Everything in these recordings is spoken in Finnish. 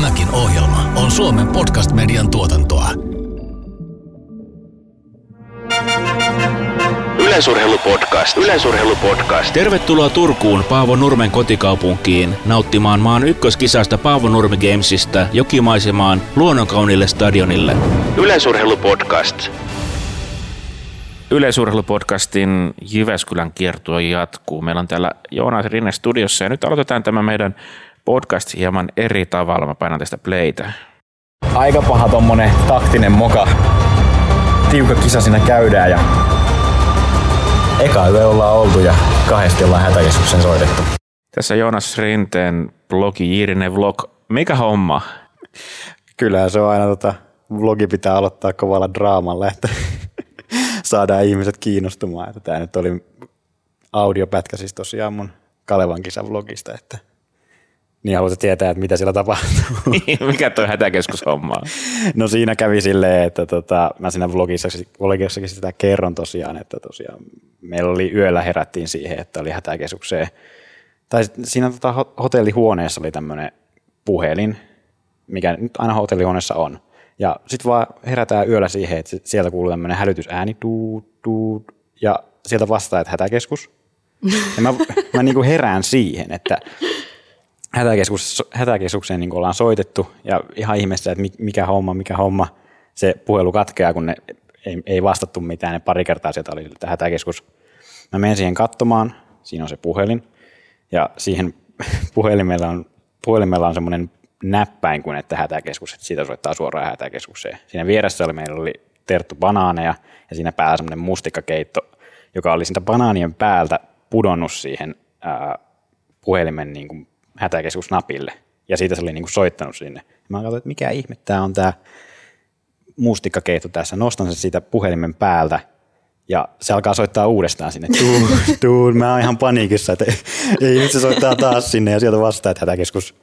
Tämäkin ohjelma on Suomen podcast-median tuotantoa. Yleisurheilupodcast. Yleisurheilupodcast. Tervetuloa Turkuun Paavo Nurmen kotikaupunkiin nauttimaan maan ykköskisasta Paavo Nurmi Gamesista jokimaisemaan luonnonkaunille stadionille. Yleisurheilupodcast. Yleisurheilupodcastin Jyväskylän kiertue jatkuu. Meillä on täällä Joonas Rinne studiossa ja nyt aloitetaan tämä meidän podcast hieman eri tavalla. Mä painan tästä playtä. Aika paha tommonen taktinen moka. Tiukka kisa siinä käydään ja eka yö ollaan oltu ja kahdesti ollaan hätäkeskuksen soitettu. Tässä Joonas Rinteen blogi Jiirinen Vlog. Mikä homma? Kyllä se on aina tota, vlogi pitää aloittaa kovalla draamalla, että saadaan ihmiset kiinnostumaan. Että tämä nyt oli audiopätkä siis tosiaan mun Kalevan kisan vlogista, että niin haluat tietää, että mitä siellä tapahtuu. Mikä tuo hätäkeskushomma on? No siinä kävi silleen, että tota, mä siinä vlogissa, vlogissakin sitä kerron tosiaan, että tosiaan meillä oli yöllä herättiin siihen, että oli hätäkeskukseen. Tai siinä tota, hotellihuoneessa oli tämmöinen puhelin, mikä nyt aina hotellihuoneessa on. Ja sitten vaan herätään yöllä siihen, että sieltä kuuluu tämmöinen hälytysääni, tuu, tuu, ja sieltä vastaa, että hätäkeskus. Ja mä, mä niin kuin herään siihen, että hätäkeskus, hätäkeskukseen niin ollaan soitettu ja ihan ihmeessä, että mikä homma, mikä homma. Se puhelu katkeaa, kun ne ei, ei vastattu mitään, ne pari kertaa sieltä oli että hätäkeskus. Mä menen siihen katsomaan, siinä on se puhelin ja siihen puhelimella on, puhelimella on semmoinen näppäin kuin että hätäkeskus, että siitä soittaa suoraan hätäkeskukseen. Siinä vieressä oli, meillä oli terttu banaaneja ja siinä päällä semmoinen mustikkakeitto, joka oli siitä banaanien päältä pudonnut siihen ää, puhelimen niin kuin hätäkeskusnapille. Ja siitä se oli niin kuin soittanut sinne. Mä katsoin, että mikä ihme tämä on tämä mustikkakeitto tässä. Nostan sen siitä puhelimen päältä ja se alkaa soittaa uudestaan sinne. Tuu, tuu, mä oon ihan paniikissa, että ei, nyt se soittaa taas sinne ja sieltä vastaa, että hätäkeskus.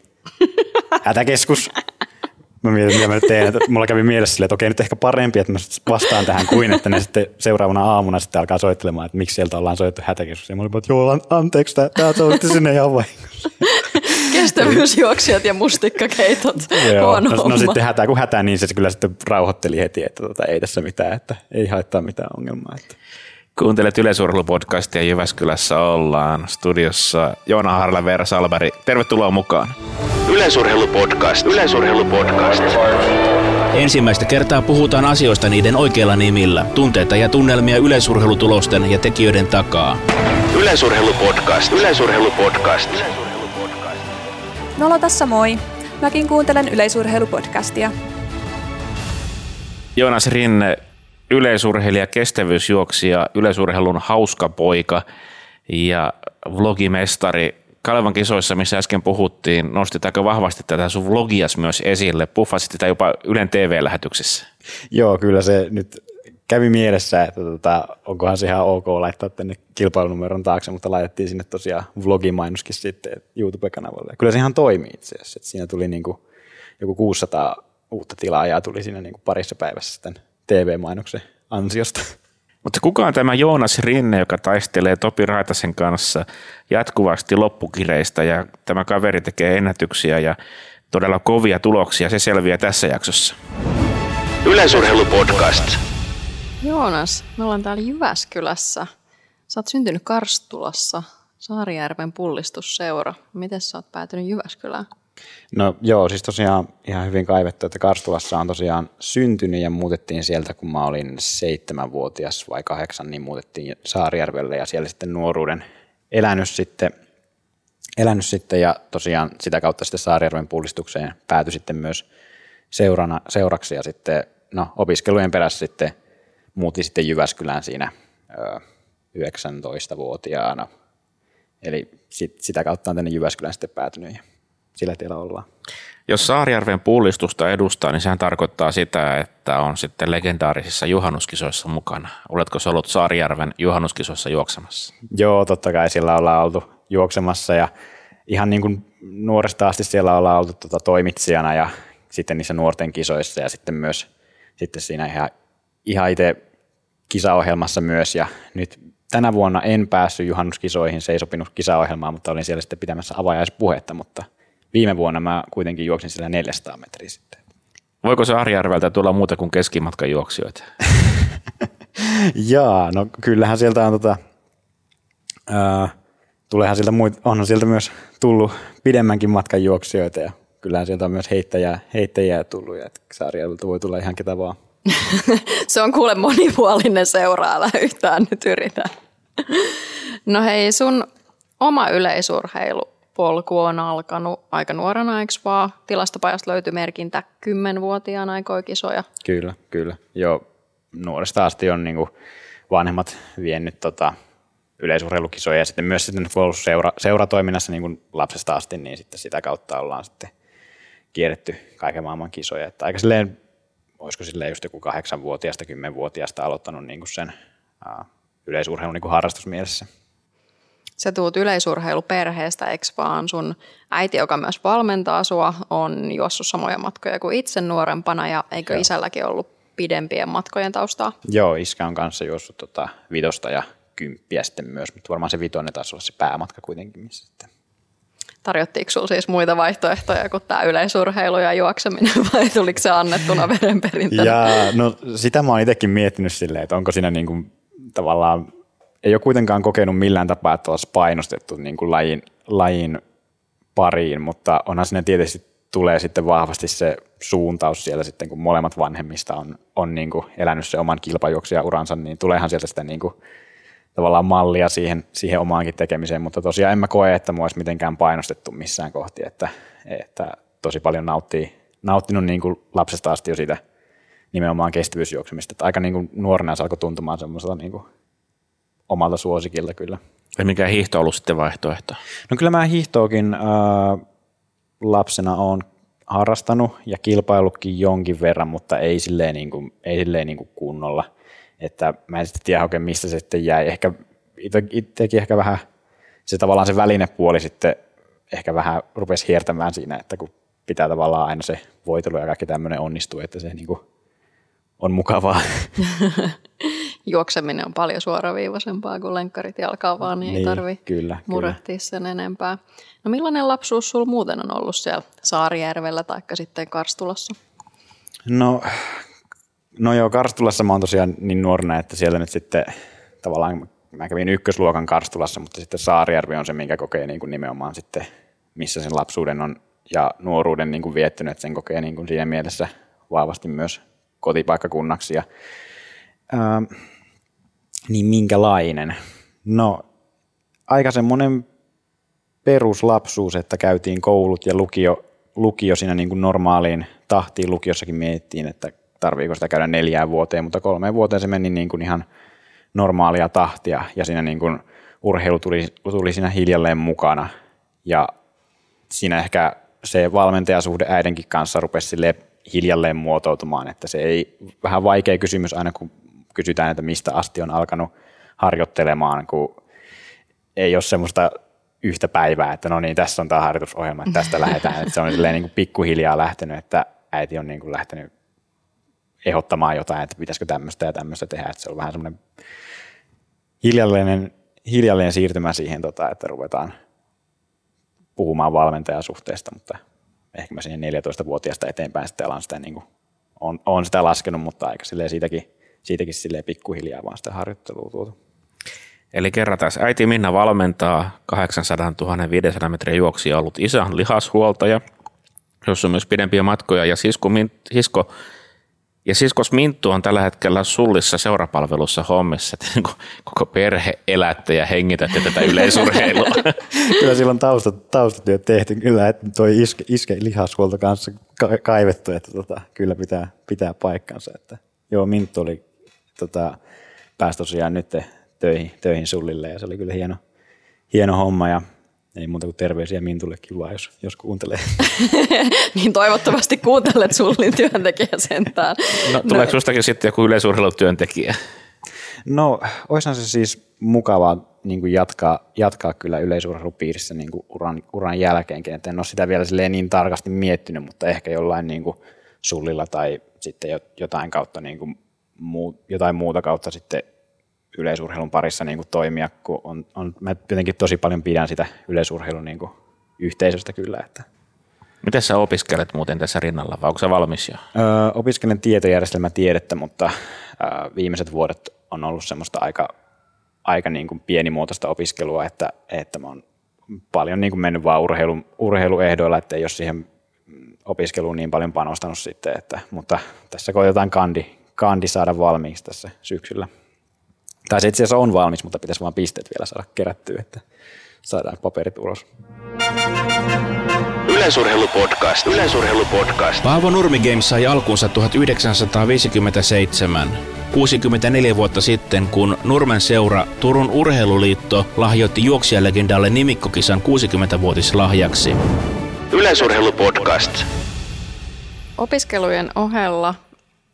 Hätäkeskus. Mä mietin, mitä mä nyt teen. Että mulla kävi mielessä silleen, että okei, nyt ehkä parempi, että mä vastaan tähän kuin, että ne sitten seuraavana aamuna sitten alkaa soittelemaan, että miksi sieltä ollaan soittu hätäkeskus. Ja mä olin, että joo, anteeksi, tämä soitti sinne ihan vahingossa. Kestävyysjuoksijat ja mustikkakeitot. Joo. No, no, sitten hätää kun hätää, niin se kyllä sitten rauhoitteli heti, että tota, ei tässä mitään, että ei haittaa mitään ongelmaa. Että. Kuuntelet yleisurheilupodcastia Jyväskylässä ollaan studiossa Joona Harla Veera Salberi. Tervetuloa mukaan. Yleisurheilupodcast. Yleisurheilupodcast. Ensimmäistä kertaa puhutaan asioista niiden oikeilla nimillä. Tunteita ja tunnelmia yleisurheilutulosten ja tekijöiden takaa. Yleisurheilupodcast. Yleisurheilupodcast. Nolo tässä moi. Mäkin kuuntelen yleisurheilupodcastia. Joonas Rinne, yleisurheilija, kestävyysjuoksija, yleisurheilun hauska poika ja vlogimestari. Kalevan kisoissa, missä äsken puhuttiin, nostit aika vahvasti tätä sun vlogias myös esille. Puffasit sitä jopa Ylen TV-lähetyksessä. Joo, kyllä se nyt kävi mielessä, että tota, onkohan se ihan ok laittaa tänne kilpailunumeron taakse, mutta laitettiin sinne tosiaan vlogimainoskin sitten YouTube-kanavalle. Kyllä se ihan toimii itse asiassa. Että siinä tuli niinku joku 600 uutta tilaajaa tuli siinä niinku parissa päivässä sitten TV-mainoksen ansiosta. Mutta kuka on tämä Joonas Rinne, joka taistelee Topi Raitasen kanssa jatkuvasti loppukireistä ja tämä kaveri tekee ennätyksiä ja todella kovia tuloksia. Se selviää tässä jaksossa. Yleisurheilupodcast. Joonas, me ollaan täällä Jyväskylässä. Sä oot syntynyt Karstulassa, Saarijärven pullistusseura. Miten sä oot päätynyt Jyväskylään? No joo, siis tosiaan ihan hyvin kaivettu, että Karstulassa on tosiaan syntynyt ja muutettiin sieltä, kun mä olin seitsemänvuotias vai kahdeksan, niin muutettiin Saarijärvelle ja siellä sitten nuoruuden elänyt sitten, elänyt sitten ja tosiaan sitä kautta sitten Saarijärven pullistukseen päätyi sitten myös seurana, seuraksi ja sitten no, opiskelujen perässä sitten muutin sitten Jyväskylään siinä ö, 19-vuotiaana. Eli sit, sitä kautta on tänne Jyväskylään sitten päätynyt sillä tiellä ollaan. Jos Saarijärven pullistusta edustaa, niin sehän tarkoittaa sitä, että on sitten legendaarisissa juhannuskisoissa mukana. Oletko ollut Saarijärven juhannuskisoissa juoksemassa? Joo, totta kai siellä ollaan oltu juoksemassa ja ihan niin kuin nuoresta asti siellä ollaan oltu tuota toimitsijana ja sitten niissä nuorten kisoissa ja sitten myös sitten siinä ihan, ihan itse kisaohjelmassa myös ja nyt tänä vuonna en päässyt juhannuskisoihin, se ei sopinut kisaohjelmaan, mutta olin siellä sitten pitämässä avajaispuhetta, mutta viime vuonna mä kuitenkin juoksin sillä 400 metriä sitten. Voiko se Arjärveltä tulla muuta kuin keskimatkan juoksijoita? Jaa, no kyllähän sieltä on tota, ää, tuleehan sieltä muut, onhan sieltä myös tullut pidemmänkin matkan juoksijoita ja kyllähän sieltä on myös heittäjää, heittäjää tullut ja että Saarijärveltä voi tulla ihan ketä vaan. Se on kuule monipuolinen seura, älä yhtään nyt yritä. No hei, sun oma yleisurheilupolku on alkanut aika nuorena, eikö vaan? Tilastopajasta löytyi merkintä 10-vuotiaana aikoi kisoja. Kyllä, kyllä. Jo nuoresta asti on niin vanhemmat vienyt tota, yleisurheilukisoja ja sitten myös sitten kun ollut seura, seuratoiminnassa niin kuin lapsesta asti, niin sitten sitä kautta ollaan sitten kierretty kaiken maailman kisoja. Että aika silleen, olisiko silleen just joku kahdeksanvuotiaasta, kymmenvuotiaasta aloittanut niin kuin sen ää, yleisurheilun niin kuin harrastusmielessä. Sä tuut yleisurheiluperheestä, eikö vaan sun äiti, joka myös valmentaa sua, on juossut samoja matkoja kuin itse nuorempana ja eikö Joo. isälläkin ollut pidempien matkojen taustaa? Joo, iskä on kanssa juossut tota, vitosta ja kymppiä sitten myös, mutta varmaan se vitonen taisi olla se päämatka kuitenkin, missä sitten Tarjottiinko sinulla siis muita vaihtoehtoja kuin tämä yleisurheilu ja juokseminen vai tuliko se annettuna verenperintönä? Ja, no sitä mä oon itsekin miettinyt silleen, että onko siinä niin kuin, tavallaan, ei ole kuitenkaan kokenut millään tapaa, että olisi painostettu niin kuin lajin, lajin pariin, mutta onhan sinne tietysti tulee sitten vahvasti se suuntaus siellä sitten, kun molemmat vanhemmista on, on niin kuin elänyt se oman kilpajuoksijauransa, niin tuleehan sieltä sitä niin kuin tavallaan mallia siihen, siihen omaankin tekemiseen, mutta tosiaan en mä koe, että mua olisi mitenkään painostettu missään kohti, että, että tosi paljon nauttii, nauttinut niin kuin lapsesta asti jo siitä nimenomaan kestävyysjuoksemista, että aika niin kuin nuorena se alkoi tuntumaan semmoiselta niin kuin omalta suosikilta kyllä. Ja mikä hiihto ollut sitten vaihtoehto? No kyllä mä hiihtoakin äh, lapsena on harrastanut ja kilpailutkin jonkin verran, mutta ei silleen, niin kuin, ei silleen niin kuin kunnolla – että mä en sitten tiedä oikein, mistä se sitten jäi. Ehkä itsekin ehkä vähän se tavallaan se välinepuoli sitten ehkä vähän rupesi hiertämään siinä, että kun pitää tavallaan aina se voitelu ja kaikki tämmöinen onnistuu, että se niin kuin on mukavaa. Juokseminen on paljon suoraviivaisempaa kuin lenkkarit jalkaa vaan, niin, niin ei tarvi kyllä, murehtia kyllä. sen enempää. No millainen lapsuus sulla muuten on ollut siellä Saarijärvellä tai sitten Karstulassa? No No joo, Karstulassa mä oon tosiaan niin nuorena, että siellä nyt sitten tavallaan mä kävin ykkösluokan Karstulassa, mutta sitten Saarijärvi on se, minkä kokee niin kuin nimenomaan sitten, missä sen lapsuuden on ja nuoruuden niin kuin viettänyt, että sen kokee niin kuin siinä mielessä vahvasti myös kotipaikkakunnaksi. Ja, ää, niin minkälainen? No aika semmoinen peruslapsuus, että käytiin koulut ja lukio, lukio siinä niin kuin normaaliin tahtiin. Lukiossakin mietittiin, että tarviiko sitä käydä neljään vuoteen, mutta kolmeen vuoteen se meni niin kuin ihan normaalia tahtia ja siinä niin kuin urheilu tuli, tuli siinä hiljalleen mukana ja siinä ehkä se valmentajasuhde äidenkin kanssa rupesi hiljalleen muotoutumaan, että se ei, vähän vaikea kysymys aina kun kysytään, että mistä asti on alkanut harjoittelemaan, kun ei ole semmoista yhtä päivää, että no niin, tässä on tämä harjoitusohjelma, että tästä lähdetään. Että se on silleen niin kuin pikkuhiljaa lähtenyt, että äiti on niin kuin lähtenyt ehdottamaan jotain, että pitäisikö tämmöistä ja tämmöistä tehdä. Että se on vähän semmoinen hiljalleen, hiljalleen siirtymä siihen, tota, että ruvetaan puhumaan valmentajasuhteesta, mutta ehkä mä siihen 14-vuotiaasta eteenpäin sitten alan sitä, niin kuin, on, on sitä laskenut, mutta aika siitäkin, siitäkin silleen pikkuhiljaa vaan sitä harjoittelua tuotu. Eli kerrataan, äiti Minna valmentaa 800 500 metriä juoksia ollut isä lihashuoltaja, jossa on myös pidempiä matkoja ja sisko, sisko ja siskos Minttu on tällä hetkellä sullissa seurapalvelussa hommissa, että niin koko perhe elätte ja hengitätte tätä yleisurheilua. kyllä sillä on taustat, taustatyöt tehty, kyllä, että toi iske, iske lihashuolto kanssa kaivettu, että tota, kyllä pitää, pitää paikkansa. Että, joo, Minttu oli tota, pääsi tosiaan nyt töihin, töihin sullille ja se oli kyllä hieno, hieno homma ja ei muuta kuin terveisiä Mintullekin vaan, jos, jos kuuntelee. niin toivottavasti kuuntelet Sullin työntekijä sentään. No, tuleeko no. sustakin sitten joku yleisurheilutyöntekijä? No, olisihan se siis mukavaa niin kuin jatkaa, jatkaa kyllä yleisurheilupiirissä niin kuin uran, uran jälkeenkin. Et en ole sitä vielä niin tarkasti miettinyt, mutta ehkä jollain niin kuin sullilla tai sitten jotain kautta niin kuin muu, jotain muuta kautta sitten yleisurheilun parissa niin kuin toimia, kun on, on, mä jotenkin tosi paljon pidän sitä yleisurheilun niin kuin yhteisöstä kyllä. Että. Miten sä opiskelet muuten tässä rinnalla, vai onko se valmis jo? Öö, opiskelen tietojärjestelmätiedettä, mutta öö, viimeiset vuodet on ollut semmoista aika, aika niin kuin pienimuotoista opiskelua, että, että mä oon paljon niin kuin mennyt vaan urheilu, urheiluehdoilla, että ei ole siihen opiskeluun niin paljon panostanut sitten, että, mutta tässä koitetaan kandi, kandi saada valmiiksi tässä syksyllä. Tai se itse asiassa on valmis, mutta pitäisi vaan pisteet vielä saada kerättyä, että saadaan paperit ulos. Yleisurheilupodcast. Yleisurheilupodcast. Paavo Nurmi Games sai alkunsa 1957. 64 vuotta sitten, kun Nurmen seura Turun Urheiluliitto lahjoitti juoksijalegendalle nimikkokisan 60-vuotislahjaksi. Yleisurheilupodcast. Opiskelujen ohella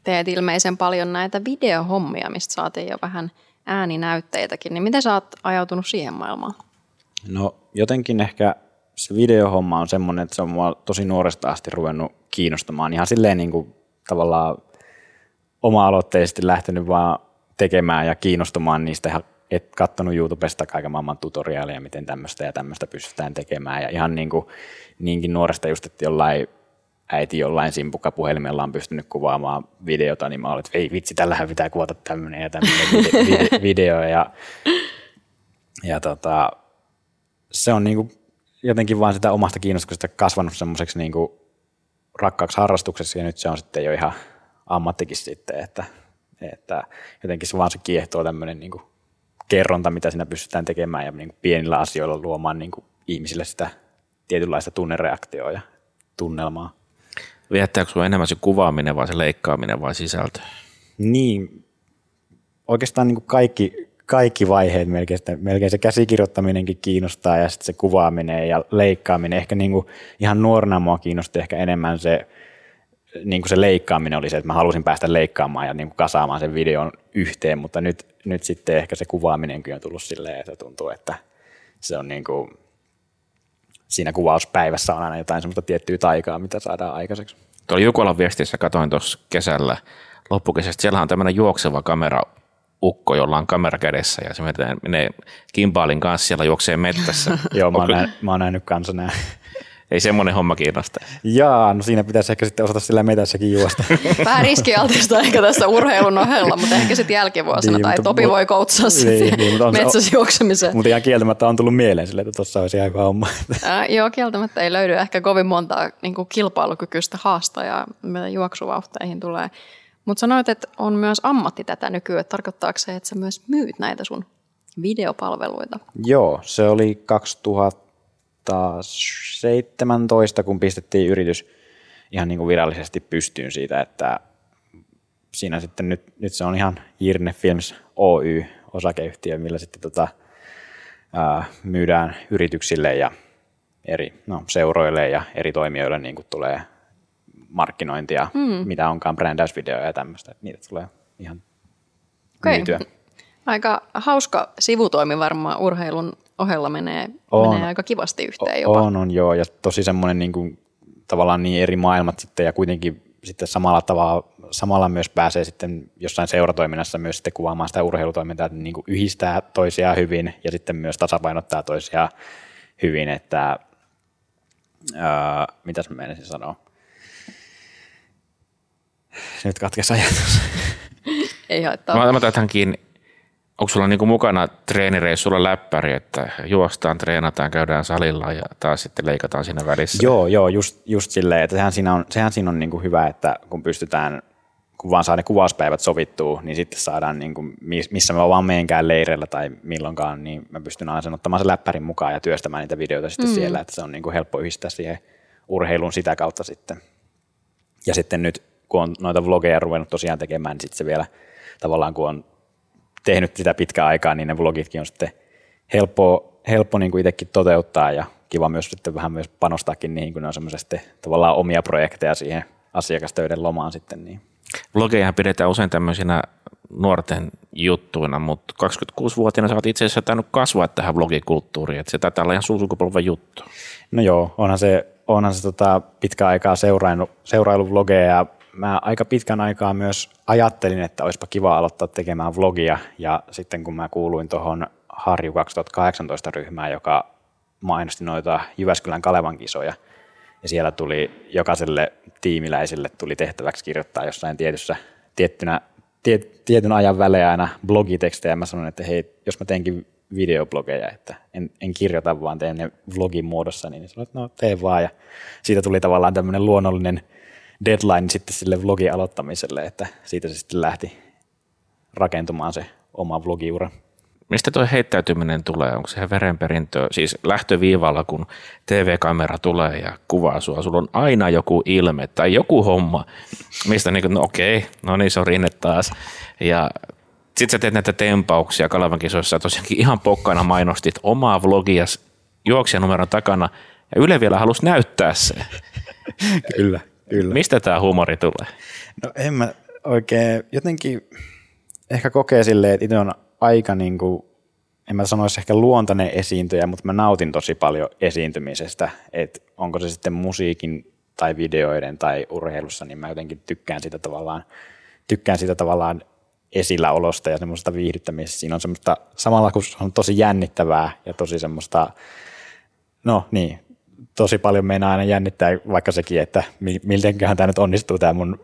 teet ilmeisen paljon näitä videohommia, mistä saatiin jo vähän ääninäytteitäkin. Niin miten sä oot ajautunut siihen maailmaan? No jotenkin ehkä se videohomma on semmoinen, että se on mua tosi nuoresta asti ruvennut kiinnostamaan. Ihan silleen niin kuin tavallaan oma-aloitteisesti lähtenyt vaan tekemään ja kiinnostumaan niistä et kattonut YouTubesta kaiken maailman tutoriaaleja, miten tämmöistä ja tämmöistä pystytään tekemään. Ja ihan niin kuin, niinkin nuoresta just, että jollain äiti jollain simpukka puhelimella on pystynyt kuvaamaan videota, niin mä olin, että ei vitsi, tällähän pitää kuvata tämmöinen ja tämmöinen vide- vide- video. Ja, ja tota, se on niin kuin jotenkin vaan sitä omasta kiinnostuksesta kasvanut semmoiseksi niin kuin rakkaaksi harrastukseksi ja nyt se on sitten jo ihan ammattikin sitten, että, että jotenkin se vaan se kiehtoo tämmöinen niin kuin kerronta, mitä siinä pystytään tekemään ja niin kuin pienillä asioilla luomaan niin kuin ihmisille sitä tietynlaista tunnereaktioa ja tunnelmaa. Viettääkö sinua enemmän se kuvaaminen vai se leikkaaminen vai sisältö? Niin, oikeastaan niin kuin kaikki, kaikki vaiheet melkein, sitä, melkein se käsikirjoittaminenkin kiinnostaa ja sitten se kuvaaminen ja leikkaaminen. Ehkä niin kuin ihan nuorena mua kiinnosti ehkä enemmän se, niin kuin se leikkaaminen oli se, että mä halusin päästä leikkaamaan ja niin kuin kasaamaan sen videon yhteen, mutta nyt, nyt sitten ehkä se kuvaaminenkin on tullut silleen, että tuntuu, että se on niin kuin, siinä kuvauspäivässä on aina jotain semmoista tiettyä taikaa, mitä saadaan aikaiseksi. Tuolla Jukolan viestissä katoin tuossa kesällä loppukesästä, siellä on tämmöinen juokseva kamera ukko, jolla on kamera kädessä ja se menee, kimpaalin kanssa siellä juoksee mettässä. Joo, mä oon, mä oon nähnyt kanssa nämä. Ei semmoinen homma kiinnosta. Jaa, no siinä pitäisi ehkä sitten osata sillä metässäkin juosta. Vähän riskialtista ehkä tässä urheilun ohella, mutta ehkä sitten jälkivuosina. Niin, tai mutta- Topi voi koutsaa Niin, sitten niin, mutta metsässä juoksemiseen. Mutta ihan kieltämättä on tullut mieleen sille, että tuossa olisi ihan hyvä homma. Ää, joo, kieltämättä ei löydy ehkä kovin montaa niin kuin kilpailukykyistä haastajaa, mitä juoksuvauhteihin tulee. Mutta sanoit, että on myös ammatti tätä nykyään. että Tarkoittaako se, että sä myös myyt näitä sun videopalveluita? Joo, se oli 2017, kun pistettiin yritys ihan niin kuin virallisesti pystyyn siitä, että siinä sitten nyt, nyt se on ihan Jirne Films Oy osakeyhtiö, millä sitten tota, ää, myydään yrityksille ja eri no, seuroille ja eri toimijoille niin kuin tulee markkinointia, mm. mitä onkaan brändäysvideoja ja tämmöistä, että niitä tulee ihan Okei. myytyä. Aika hauska sivutoimi varmaan urheilun ohella menee, On. menee aika kivasti yhteen jopa. On, on joo, ja tosi semmoinen niin kuin, tavallaan niin eri maailmat sitten, ja kuitenkin sitten samalla tavalla, samalla myös pääsee sitten jossain seuratoiminnassa myös sitten kuvaamaan sitä urheilutoimintaa, että niin kuin yhdistää toisiaan hyvin, ja sitten myös tasapainottaa toisiaan hyvin, että ää, mitäs mä menisin sanoa? Nyt katkes ajatus. Ei haittaa. Mä, mä otan kiinni. Onko sulla niinku mukana treenireissulla läppäri, että juostaan, treenataan, käydään salilla ja taas sitten leikataan siinä välissä? Joo, joo, just, just silleen, että sehän siinä on, sehän siinä on niin kuin hyvä, että kun pystytään, kun vaan saa ne kuvauspäivät sovittua, niin sitten saadaan, niin kuin, missä mä vaan meenkään leireillä tai milloinkaan, niin mä pystyn aina sen ottamaan sen läppärin mukaan ja työstämään niitä videoita sitten mm. siellä, että se on niin kuin helppo yhdistää siihen urheiluun sitä kautta sitten. Ja sitten nyt, kun on noita vlogeja ruvennut tosiaan tekemään, niin sitten se vielä tavallaan, kun on tehnyt sitä pitkää aikaa, niin ne vlogitkin on sitten helppo, helppo niin kuin itsekin toteuttaa ja kiva myös sitten vähän myös panostaakin niihin, kun ne on semmoisesti tavallaan omia projekteja siihen asiakastöiden lomaan sitten. Niin. Vlogejahan pidetään usein tämmöisinä nuorten juttuina, mutta 26-vuotiaana sä oot itse asiassa tainnut kasvaa tähän vlogikulttuuriin, että se taitaa olla ihan sun sukupolven juttu. No joo, onhan se, onhan se tota pitkä aikaa seuraillut, seuraillut vlogeja ja mä aika pitkän aikaa myös ajattelin, että olisipa kiva aloittaa tekemään vlogia ja sitten kun mä kuuluin tuohon Harju 2018 ryhmään, joka mainosti noita Jyväskylän Kalevan kisoja, Ja siellä tuli jokaiselle tiimiläisille tuli tehtäväksi kirjoittaa jossain tietyssä, tiettynä, tiet, tietyn ajan välein aina blogitekstejä. Mä sanoin, että hei, jos mä teenkin videoblogeja, että en, en kirjoita, vaan teen ne vlogin muodossa, niin sanoin, että no tee vaan. Ja siitä tuli tavallaan tämmöinen luonnollinen deadline sitten sille vlogin aloittamiselle, että siitä se sitten lähti rakentumaan se oma vlogiura. Mistä tuo heittäytyminen tulee? Onko se verenperintö, siis lähtöviivalla, kun TV-kamera tulee ja kuvaa sua, sulla on aina joku ilme tai joku homma, mistä niin kuin, no okei, no niin se on rinne taas. Ja sit sä teet näitä tempauksia Kalevan kisoissa, tosiaankin ihan pokkana mainostit omaa vlogia juoksijanumeron takana, ja Yle vielä halusi näyttää se. Kyllä, kyllä. Mistä tämä huumori tulee? No en mä oikein, jotenkin ehkä kokee silleen, että itse on aika niin kuin, en mä sanoisi ehkä luontainen esiintyjä, mutta mä nautin tosi paljon esiintymisestä, että onko se sitten musiikin tai videoiden tai urheilussa, niin mä jotenkin tykkään sitä tavallaan, tykkään sitä tavallaan esilläolosta ja semmoista viihdyttämisestä. Siinä on semmoista, samalla kun se on tosi jännittävää ja tosi semmoista, no niin, tosi paljon meinaa aina jännittää vaikka sekin, että mitenköhän tämä nyt onnistuu tämä mun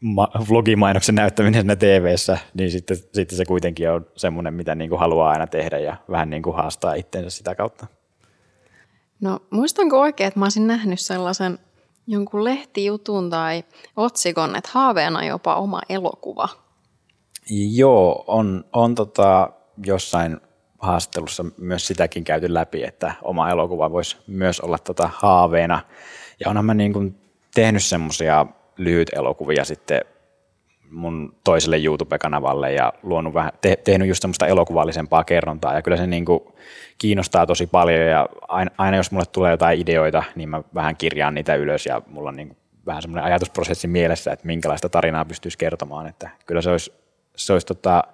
ma- vlogimainoksen näyttäminen siinä tv niin sitten, sitten se kuitenkin on semmoinen, mitä niin kuin haluaa aina tehdä ja vähän niin kuin haastaa itseensä sitä kautta. No muistanko oikein, että mä olisin nähnyt sellaisen jonkun lehtijutun tai otsikon, että haaveena jopa oma elokuva. Joo, on, on tota, jossain haastattelussa myös sitäkin käyty läpi, että oma elokuva voisi myös olla tota haaveena. Ja onhan mä niin kuin tehnyt semmoisia lyhyt elokuvia sitten mun toiselle YouTube-kanavalle ja luonut vähän, te, tehnyt just semmoista elokuvallisempaa kerrontaa ja kyllä se niin kuin kiinnostaa tosi paljon ja aina, aina jos mulle tulee jotain ideoita, niin mä vähän kirjaan niitä ylös ja mulla on niin kuin vähän semmoinen ajatusprosessi mielessä, että minkälaista tarinaa pystyisi kertomaan, että kyllä se olisi, se olisi tota,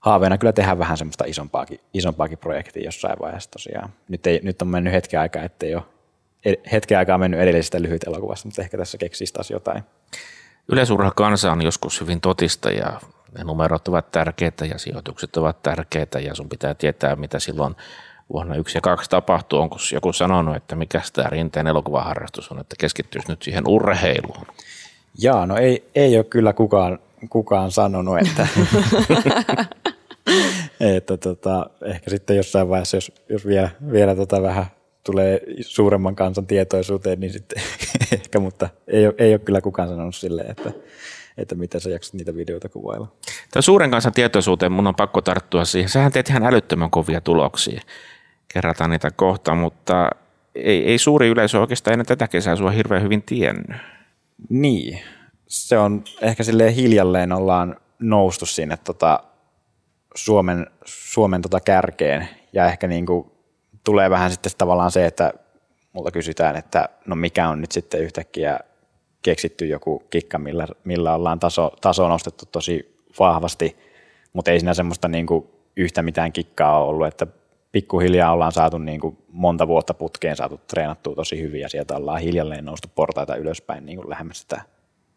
haaveena kyllä tehdä vähän semmoista isompaakin, isompaakin projektia jossain vaiheessa tosiaan. Nyt, ei, nyt on mennyt hetken aikaa, ettei ole hetken aikaa mennyt edellisestä lyhyt elokuvasta, mutta ehkä tässä keksisi taas jotain. Yleisurha kansa on joskus hyvin totista ja ne numerot ovat tärkeitä ja sijoitukset ovat tärkeitä ja sun pitää tietää, mitä silloin vuonna yksi ja kaksi tapahtuu. Onko joku sanonut, että mikä tämä rinteen elokuvaharrastus on, että keskittyisi nyt siihen urheiluun? Jaa, no ei, ei ole kyllä kukaan, kukaan sanonut, että, että tota, ehkä sitten jossain vaiheessa, jos, jos vielä, vielä tota vähän tulee suuremman kansan tietoisuuteen, niin sitten ehkä, mutta ei ole, ei ole kyllä kukaan sanonut silleen, että, että mitä sä jaksat niitä videoita kuvailla. Tämä suuren kansan tietoisuuteen mun on pakko tarttua siihen. Sähän teet ihan älyttömän kovia tuloksia. Kerrataan niitä kohta, mutta ei, ei suuri yleisö oikeastaan ennen tätä kesää sua hirveän hyvin tiennyt. Niin, se on ehkä silleen hiljalleen ollaan noustu sinne tota Suomen, Suomen tota kärkeen ja ehkä niin kuin tulee vähän sitten tavallaan se, että multa kysytään, että no mikä on nyt sitten yhtäkkiä keksitty joku kikka, millä, millä ollaan taso, taso nostettu tosi vahvasti, mutta ei siinä semmoista niin kuin yhtä mitään kikkaa ole ollut, että pikkuhiljaa ollaan saatu niin kuin monta vuotta putkeen saatu treenattua tosi hyvin ja sieltä ollaan hiljalleen noustu portaita ylöspäin niin kuin lähemmäs sitä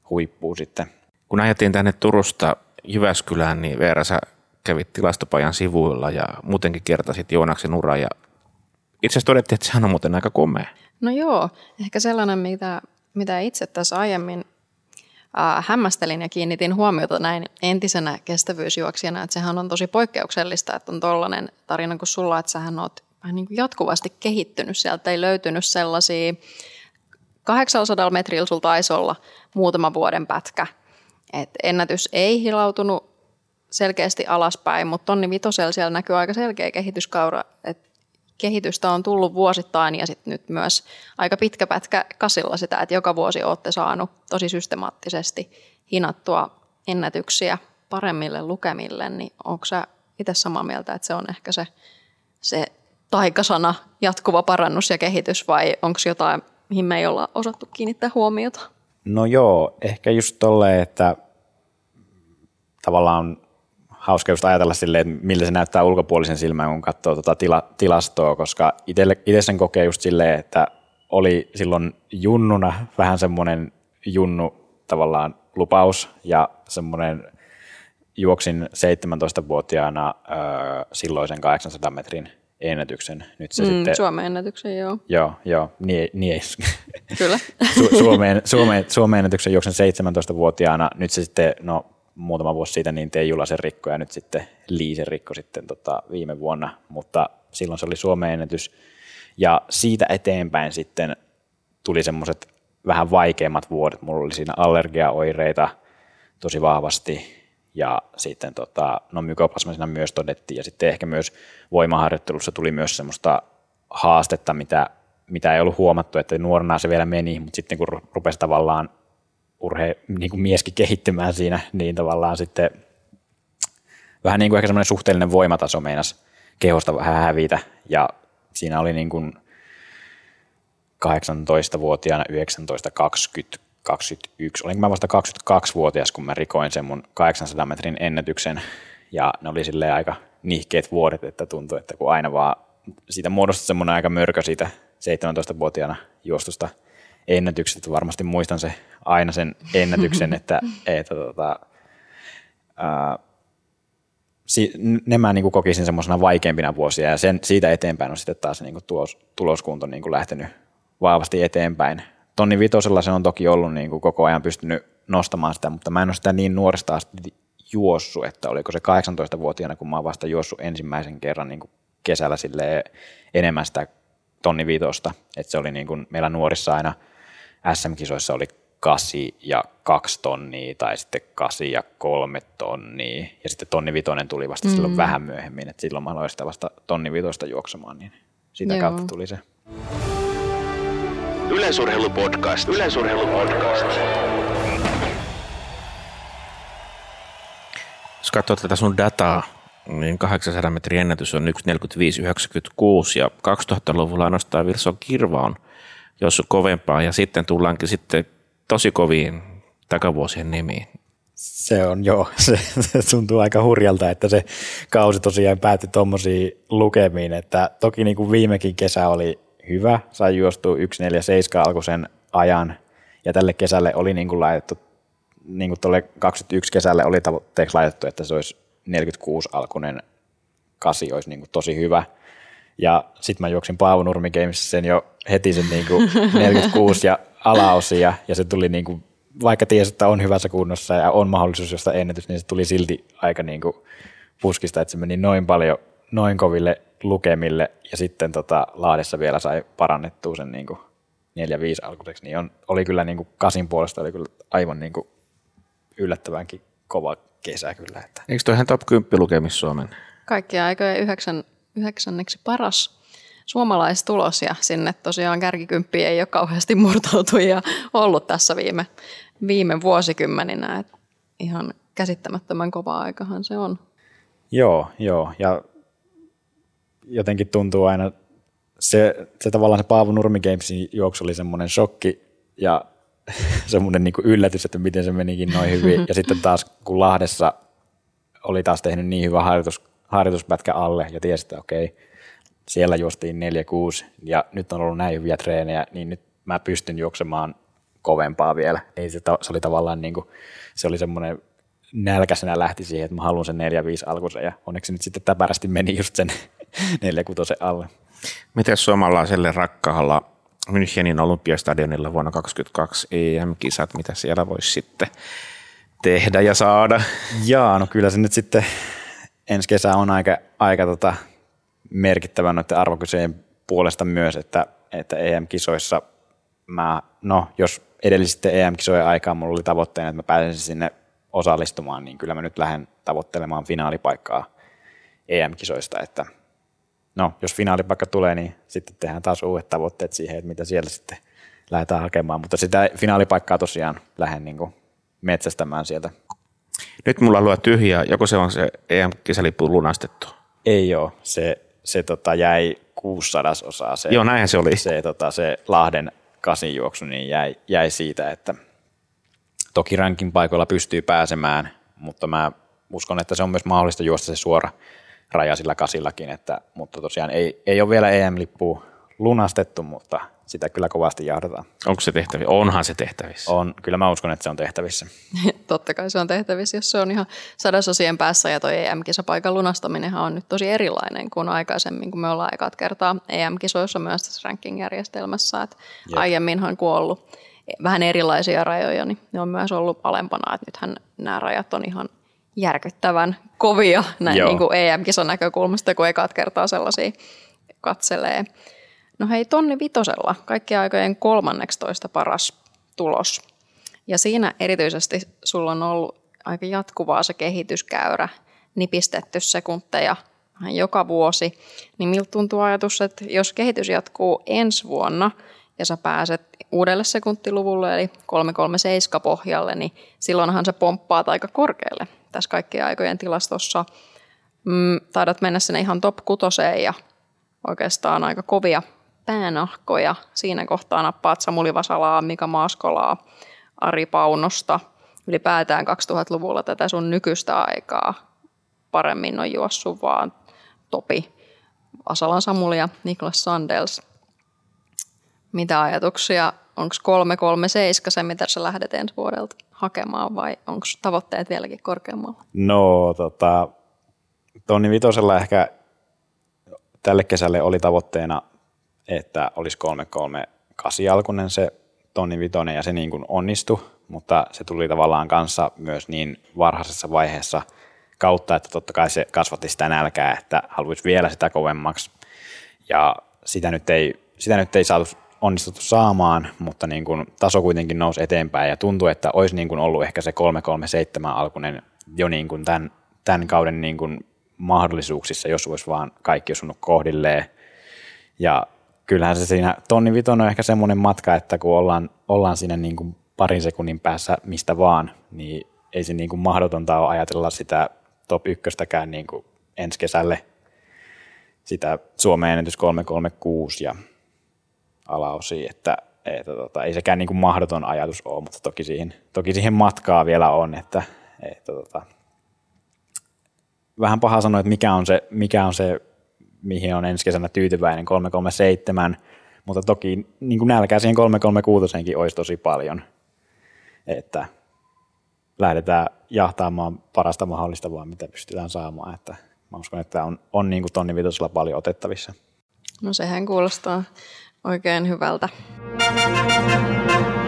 huippua sitten. Kun ajettiin tänne Turusta Jyväskylään, niin Veera, sä kävit tilastopajan sivuilla ja muutenkin kertasit Joonaksen uraa ja itse asiassa todettiin, että sehän on muuten aika komea. No joo, ehkä sellainen, mitä, mitä itse tässä aiemmin äh, hämmästelin ja kiinnitin huomiota näin entisenä kestävyysjuoksijana, että sehän on tosi poikkeuksellista, että on tollainen tarina kuin sulla, että sähän oot vähän niin kuin jatkuvasti kehittynyt. Sieltä ei löytynyt sellaisia 800 metrillä sulta taisi olla muutama vuoden pätkä. Et ennätys ei hilautunut selkeästi alaspäin, mutta tonni vitosella siellä näkyy aika selkeä kehityskaura, että kehitystä on tullut vuosittain ja sitten nyt myös aika pitkä pätkä kasilla sitä, että joka vuosi olette saanut tosi systemaattisesti hinattua ennätyksiä paremmille lukemille, niin onko sä itse samaa mieltä, että se on ehkä se, se taikasana jatkuva parannus ja kehitys vai onko jotain, mihin me ei olla osattu kiinnittää huomiota? No joo, ehkä just tolleen, että tavallaan hauska just ajatella silleen, että miltä se näyttää ulkopuolisen silmään, kun katsoo tuota tila, tilastoa, koska itse sen kokee just silleen, että oli silloin junnuna vähän semmoinen junnu tavallaan lupaus ja semmoinen juoksin 17-vuotiaana öö, silloisen 800 metrin ennätyksen. Nyt se mm, sitten, Suomen ennätyksen, joo. Joo, joo niin, niin ei, Kyllä. Su- Suomeen, Suomeen, Suomeen ennätyksen juoksen 17-vuotiaana. Nyt se sitten, no muutama vuosi siitä, niin Teijula Julasen rikko ja nyt sitten Liisen rikko sitten tota, viime vuonna, mutta silloin se oli Suomen ennätys. Ja siitä eteenpäin sitten tuli semmoiset vähän vaikeimmat vuodet. Mulla oli siinä allergiaoireita tosi vahvasti ja sitten tota, no mykoplasma myös todettiin ja sitten ehkä myös voimaharjoittelussa tuli myös semmoista haastetta, mitä, mitä ei ollut huomattu, että nuorena se vielä meni, mutta sitten kun rupesi tavallaan urhe, niin kuin mieskin kehittymään siinä, niin tavallaan sitten vähän niin kuin ehkä semmoinen suhteellinen voimataso meinas kehosta vähän hävitä. Ja siinä oli niin kuin 18-vuotiaana 19, 20, 21, olinko mä vasta 22-vuotias, kun mä rikoin sen mun 800 metrin ennätyksen. Ja ne oli silleen aika nihkeet vuodet, että tuntui, että kun aina vaan siitä muodostui semmoinen aika mörkö siitä 17-vuotiaana juostusta ennätyksestä, varmasti muistan se aina sen ennätyksen, että, että tota, ää, si, ne mä niin kokisin semmoisena vaikeimpina vuosia ja sen, siitä eteenpäin on sitten taas niin kuin tulos, tuloskunto niin kuin lähtenyt vahvasti eteenpäin. Tonni Vitosella se on toki ollut niin kuin koko ajan pystynyt nostamaan sitä, mutta mä en ole sitä niin nuoresta asti juossu, että oliko se 18-vuotiaana, kun mä oon vasta juossut ensimmäisen kerran niin kuin kesällä sille enemmän sitä tonni vitosta, että se oli niin kuin meillä nuorissa aina SM-kisoissa oli 8 ja 2 tonnia tai sitten 8 ja 3 tonnia ja sitten tonni vitonen tuli vasta mm. silloin vähän myöhemmin, että silloin mä aloin sitä vasta tonni vitosta juoksemaan, niin sitä Joo. kautta tuli se. Yleisurheilupodcast. Yleisurheilupodcast. Jos katsoo tätä sun dataa, niin 800 metrin ennätys on 1.45.96 ja 2000-luvulla ainoastaan Virso Kirva on jos kovempaa ja sitten tullaankin sitten tosi koviin takavuosien nimiin. Se on joo, se, se tuntuu aika hurjalta, että se kausi tosiaan päätti tuommoisiin lukemiin, että toki niin kuin viimekin kesä oli hyvä, sai juostua 1.47 alkuisen ajan ja tälle kesälle oli niin kuin laitettu, niin kuin tuolle 21 kesälle oli tavoitteeksi laitettu, että se olisi 46 alkuinen kasi olisi niin kuin tosi hyvä. Ja sitten mä juoksin Paavo Nurmi Gamesissa sen jo heti sen niin kuin 46 ja alaosia ja se tuli niin kuin, vaikka tiesi, että on hyvässä kunnossa ja on mahdollisuus josta ennätys, niin se tuli silti aika niin kuin puskista, että se meni noin paljon, noin koville lukemille ja sitten tota, Laadessa vielä sai parannettua sen niin kuin 4-5 alkuiseksi, niin on, oli kyllä niin kuin kasin puolesta oli kyllä aivan niin kuin yllättävänkin kova kesä kyllä. Että. Eikö toi ihan top 10 lukemissa Suomen? Kaikkia aikoja yhdeksän, yhdeksänneksi paras suomalaistulos ja sinne tosiaan kärkikymppi ei ole kauheasti murtautu ja ollut tässä viime, viime vuosikymmeninä. Et ihan käsittämättömän kova aikahan se on. Joo, joo. Ja jotenkin tuntuu aina, se, se tavallaan se Paavo Nurmi Gamesin juoksu oli semmoinen shokki ja semmoinen niin yllätys, että miten se menikin noin hyvin. Ja sitten taas kun Lahdessa oli taas tehnyt niin hyvä harjoitus, harjoituspätkä alle ja tiesi, että okei, siellä juostiin 4-6 ja nyt on ollut näin hyviä treenejä, niin nyt mä pystyn juoksemaan kovempaa vielä. Ei se, se oli tavallaan niin kuin, se oli semmoinen nälkäisenä lähti siihen, että mä haluan sen 4-5 alkuisen ja onneksi nyt sitten täpärästi meni just sen 4-6 alle. Miten suomalaiselle rakkaalla Münchenin olympiastadionilla vuonna 2022 EM-kisat, mitä siellä voisi sitten tehdä ja saada? Jaa, no kyllä se nyt sitten ensi kesä on aika, aika tota merkittävä noiden arvokysyjen puolesta myös, että, että EM-kisoissa mä, no jos edellisten EM-kisojen aikaan mulla oli tavoitteena, että mä pääsisin sinne osallistumaan, niin kyllä mä nyt lähden tavoittelemaan finaalipaikkaa EM-kisoista, että no, jos finaalipaikka tulee, niin sitten tehdään taas uudet tavoitteet siihen, että mitä siellä sitten lähdetään hakemaan, mutta sitä finaalipaikkaa tosiaan lähden niin metsästämään sieltä. Nyt mulla luo tyhjää, joko se on se EM-kisälippu lunastettu? Ei ole, se, se tota jäi 600 osaa. Se, Joo, näinhän se oli. Se, tota, se Lahden kasinjuoksu niin jäi, jäi siitä, että toki rankin paikoilla pystyy pääsemään, mutta mä uskon, että se on myös mahdollista juosta se suora raja sillä kasillakin, että, mutta tosiaan ei, ei ole vielä EM-lippua lunastettu, mutta sitä kyllä kovasti jahdataan. Onko se tehtävissä? Onhan se tehtävissä. On, kyllä mä uskon, että se on tehtävissä. Totta kai se on tehtävissä, jos se on ihan sadasosien päässä ja toi EM-kisapaikan lunastaminenhan on nyt tosi erilainen kuin aikaisemmin, kun me ollaan ekat kertaa EM-kisoissa myös tässä ranking-järjestelmässä. Et aiemminhan kun on ollut vähän erilaisia rajoja, niin ne on myös ollut alempana, että nythän nämä rajat on ihan järkyttävän kovia näin Joo. niin kuin EM-kisan näkökulmasta, kun ekat kertaa sellaisia katselee. No hei, tonni vitosella, kaikkien aikojen 13 paras tulos. Ja siinä erityisesti sulla on ollut aika jatkuvaa se kehityskäyrä, nipistetty sekunteja joka vuosi. Niin miltä tuntuu ajatus, että jos kehitys jatkuu ensi vuonna ja sä pääset uudelle sekuntiluvulle eli 337 pohjalle, niin silloinhan se pomppaat aika korkealle tässä kaikkien aikojen tilastossa. Mm, taidat mennä sinne ihan top kutoseen ja oikeastaan aika kovia päänahkoja. Siinä kohtaa nappaat Samuli Vasalaa, Mika Maaskolaa, Ari Paunosta. Ylipäätään 2000-luvulla tätä sun nykyistä aikaa paremmin on juossut vaan Topi, Vasalan Samuli ja Niklas Sandels. Mitä ajatuksia? Onko 337 se, mitä sä lähdet ensi vuodelta hakemaan vai onko tavoitteet vieläkin korkeammalla? No tota, tonni vitosella ehkä tälle kesälle oli tavoitteena, että olisi 338 alkunen se tonni vitonen ja se niin kuin onnistui, mutta se tuli tavallaan kanssa myös niin varhaisessa vaiheessa kautta, että totta kai se kasvatti sitä nälkää, että haluaisi vielä sitä kovemmaksi ja sitä nyt ei, sitä nyt ei saatu onnistuttu saamaan, mutta niin kuin taso kuitenkin nousi eteenpäin ja tuntui, että olisi niin kuin ollut ehkä se 337 alkunen jo niin kuin tämän, tämän kauden niin kuin mahdollisuuksissa, jos olisi vaan kaikki osunut kohdilleen. Ja kyllähän se siinä tonni vitonen on ehkä semmoinen matka, että kun ollaan, ollaan siinä niin kuin parin sekunnin päässä mistä vaan, niin ei se niin kuin mahdotonta ole ajatella sitä top ykköstäkään niin kuin ensi kesälle. Sitä Suomen ennätys 336 ja alaosia, että, että tota, ei sekään niin kuin mahdoton ajatus ole, mutta toki siihen, toki siihen matkaa vielä on, että, että tota, vähän paha sanoa, että mikä on se, mikä on se mihin on ensi kesänä tyytyväinen, 337, mutta toki niin kuin nälkää siihen 336 olisi tosi paljon, että lähdetään jahtaamaan parasta mahdollista vaan, mitä pystytään saamaan, että mä uskon, että on, on niin kuin tonni vitosella paljon otettavissa. No sehän kuulostaa oikein hyvältä.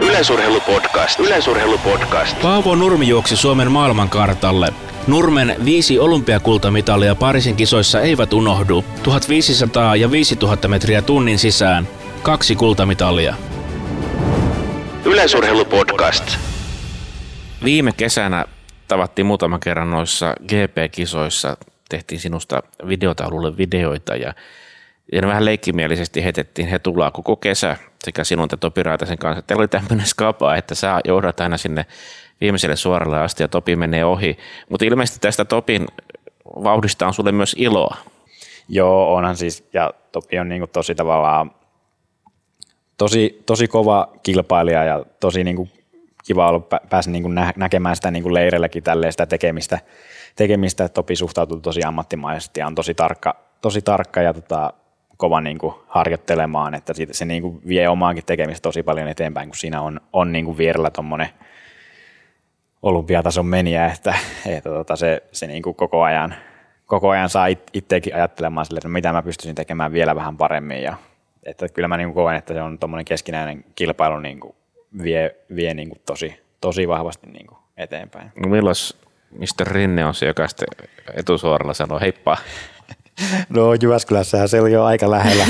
Yleisurheilupodcast. Yleisurheilupodcast. Paavo Nurmi juoksi Suomen maailmankartalle. Nurmen viisi olympiakultamitalia Pariisin kisoissa eivät unohdu. 1500 ja 5000 metriä tunnin sisään. Kaksi kultamitalia. Yleisurheilupodcast. Viime kesänä tavattiin muutaman kerran noissa GP-kisoissa, tehtiin sinusta videotaululle videoita ja, ja ne vähän leikkimielisesti heitettiin he tullaan koko kesä sekä sinun että Topi Raitasen kanssa. Teillä oli tämmöinen skapa, että sä johdat aina sinne viimeiselle suoralle asti ja Topi menee ohi. Mutta ilmeisesti tästä Topin vauhdista on sulle myös iloa. Joo, onhan siis, ja Topi on niin tosi tavallaan tosi, tosi kova kilpailija ja tosi niin kiva ollut pä- päästä niin nä- näkemään sitä niin kuin leireilläkin tälleen sitä tekemistä, tekemistä, Topi suhtautuu tosi ammattimaisesti ja on tosi tarkka, tosi tarkka ja tota, kova niin kuin harjoittelemaan, että siitä se niin kuin vie omaakin tekemistä tosi paljon eteenpäin, kun siinä on, on niin kuin vierellä tuommoinen olympiatason meniä, että, että tota, se, se niin kuin koko ajan, koko ajan saa it, itseäkin ajattelemaan sille, että mitä mä pystyisin tekemään vielä vähän paremmin ja että kyllä mä niin kuin koen, että se on tuommoinen keskinäinen kilpailu niin kuin vie, vie niin kuin tosi, tosi vahvasti niin kuin eteenpäin. No milloin Mr. Rinne on se, joka sitten etusuoralla sanoo heippa? No Jyväskylässähän se oli jo aika lähellä,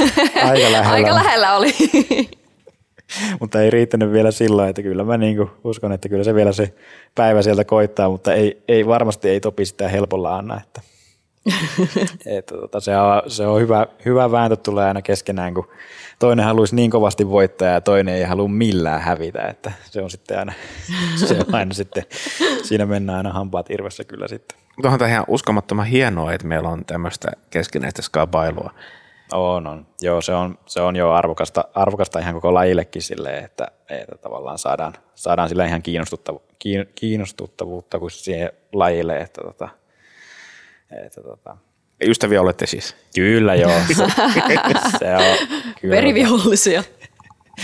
aika lähellä, Aika lähellä oli. mutta ei riittänyt vielä silloin, että kyllä mä niin uskon, että kyllä se vielä se päivä sieltä koittaa, mutta ei, ei varmasti ei Topi sitä helpolla anna, että, että tota, se on, se on hyvä, hyvä vääntö tulee aina keskenään, kun toinen haluaisi niin kovasti voittaa ja toinen ei halua millään hävitä, että se on sitten aina, se on aina sitten, siinä mennään aina hampaat irvessä kyllä sitten. Tuohon tämä ihan uskomattoman hienoa, että meillä on tämmöistä keskinäistä skabailua. On, on. Joo, se on, se on jo arvokasta, arvokasta ihan koko lajillekin silleen, että, että tavallaan saadaan, saadaan sille ihan kiinnostuttavu, kiin- kiinnostuttavuutta kuin siihen lajille, että, tota, että tota, Ystäviä olette siis. kyllä joo, se, se on kyllä, Verivihollisia.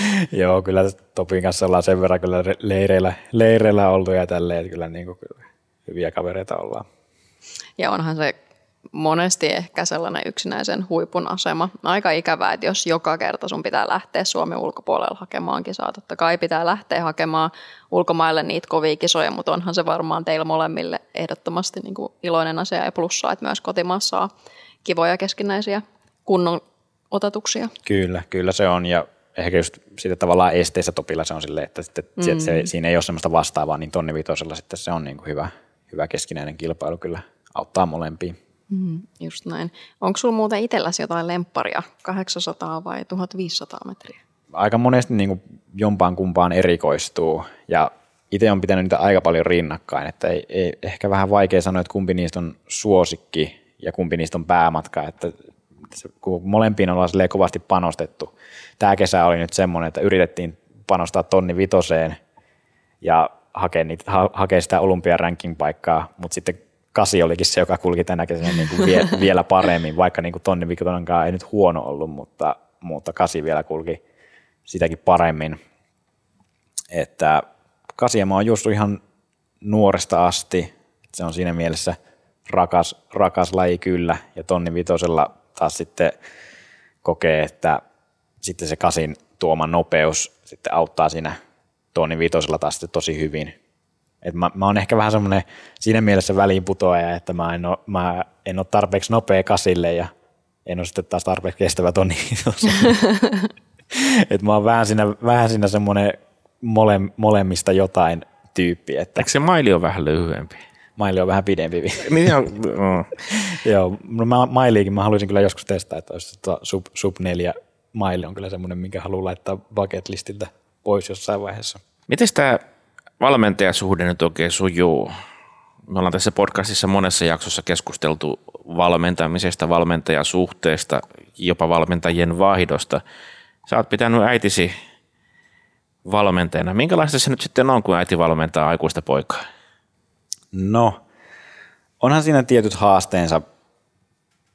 Joo, kyllä Topin kanssa ollaan sen verran kyllä leireillä, leireillä oltu ja tälleen, että kyllä, niin kuin, hyviä kavereita ollaan. Ja onhan se monesti ehkä sellainen yksinäisen huipun asema. Aika ikävää, että jos joka kerta sun pitää lähteä Suomen ulkopuolella hakemaan kisaa. Totta kai pitää lähteä hakemaan ulkomaille niitä kovia kisoja, mutta onhan se varmaan teillä molemmille ehdottomasti niin kuin iloinen asia ja plussaa, että myös kotimaassa saa kivoja keskinäisiä kunnon otatuksia. Kyllä, kyllä se on ja ehkä just siitä tavallaan esteessä topilla se on silleen, että sitten mm. se, siinä ei ole semmoista vastaavaa, niin tonni vitosella sitten se on niin kuin hyvä, hyvä keskinäinen kilpailu kyllä auttaa molempiin. Mm, just näin. Onko sulla muuten itselläsi jotain lempparia, 800 vai 1500 metriä? Aika monesti niin kuin jompaan kumpaan erikoistuu ja itse on pitänyt niitä aika paljon rinnakkain, että ei, ei, ehkä vähän vaikea sanoa, että kumpi niistä on suosikki ja kumpi niistä on päämatka, että kun molempiin ollaan kovasti panostettu. Tämä kesä oli nyt semmoinen, että yritettiin panostaa tonni vitoseen ja hakea, niitä, ha, hakea sitä olympiaranking paikkaa, mutta sitten kasi olikin se, joka kulki tänä kesänä niin kuin vie, vielä paremmin, vaikka niin kuin tonni vitonankaan ei nyt huono ollut, mutta, mutta kasi vielä kulki sitäkin paremmin. Että kasia mä oon just ihan nuoresta asti, se on siinä mielessä rakas, rakas laji kyllä, ja tonni vitosella taas sitten kokee, että sitten se kasin tuoma nopeus sitten auttaa siinä tonni vitosella taas sitten tosi hyvin. Et mä, mä oon ehkä vähän semmoinen siinä mielessä väliinputoaja, että mä en, ole, mä en ole tarpeeksi nopea kasille ja en ole sitten taas tarpeeksi kestävä tonni Et mä oon vähän siinä, vähän siinä semmoinen mole, molemmista jotain tyyppi. Että Eikö se maili on vähän lyhyempi? Maili on vähän pidempi. niin on, no. Joo, no mä, mailiikin mä haluaisin kyllä joskus testaa, että olisi tota sub, sub 4 maili on kyllä semmoinen, minkä haluaa laittaa bucket listiltä pois jossain vaiheessa. Miten tämä valmentajasuhde nyt oikein sujuu? Me ollaan tässä podcastissa monessa jaksossa keskusteltu valmentamisesta, valmentajasuhteesta, jopa valmentajien vaihdosta. Sä oot pitänyt äitisi valmentajana. Minkälaista se nyt sitten on, kun äiti valmentaa aikuista poikaa? No, onhan siinä tietyt haasteensa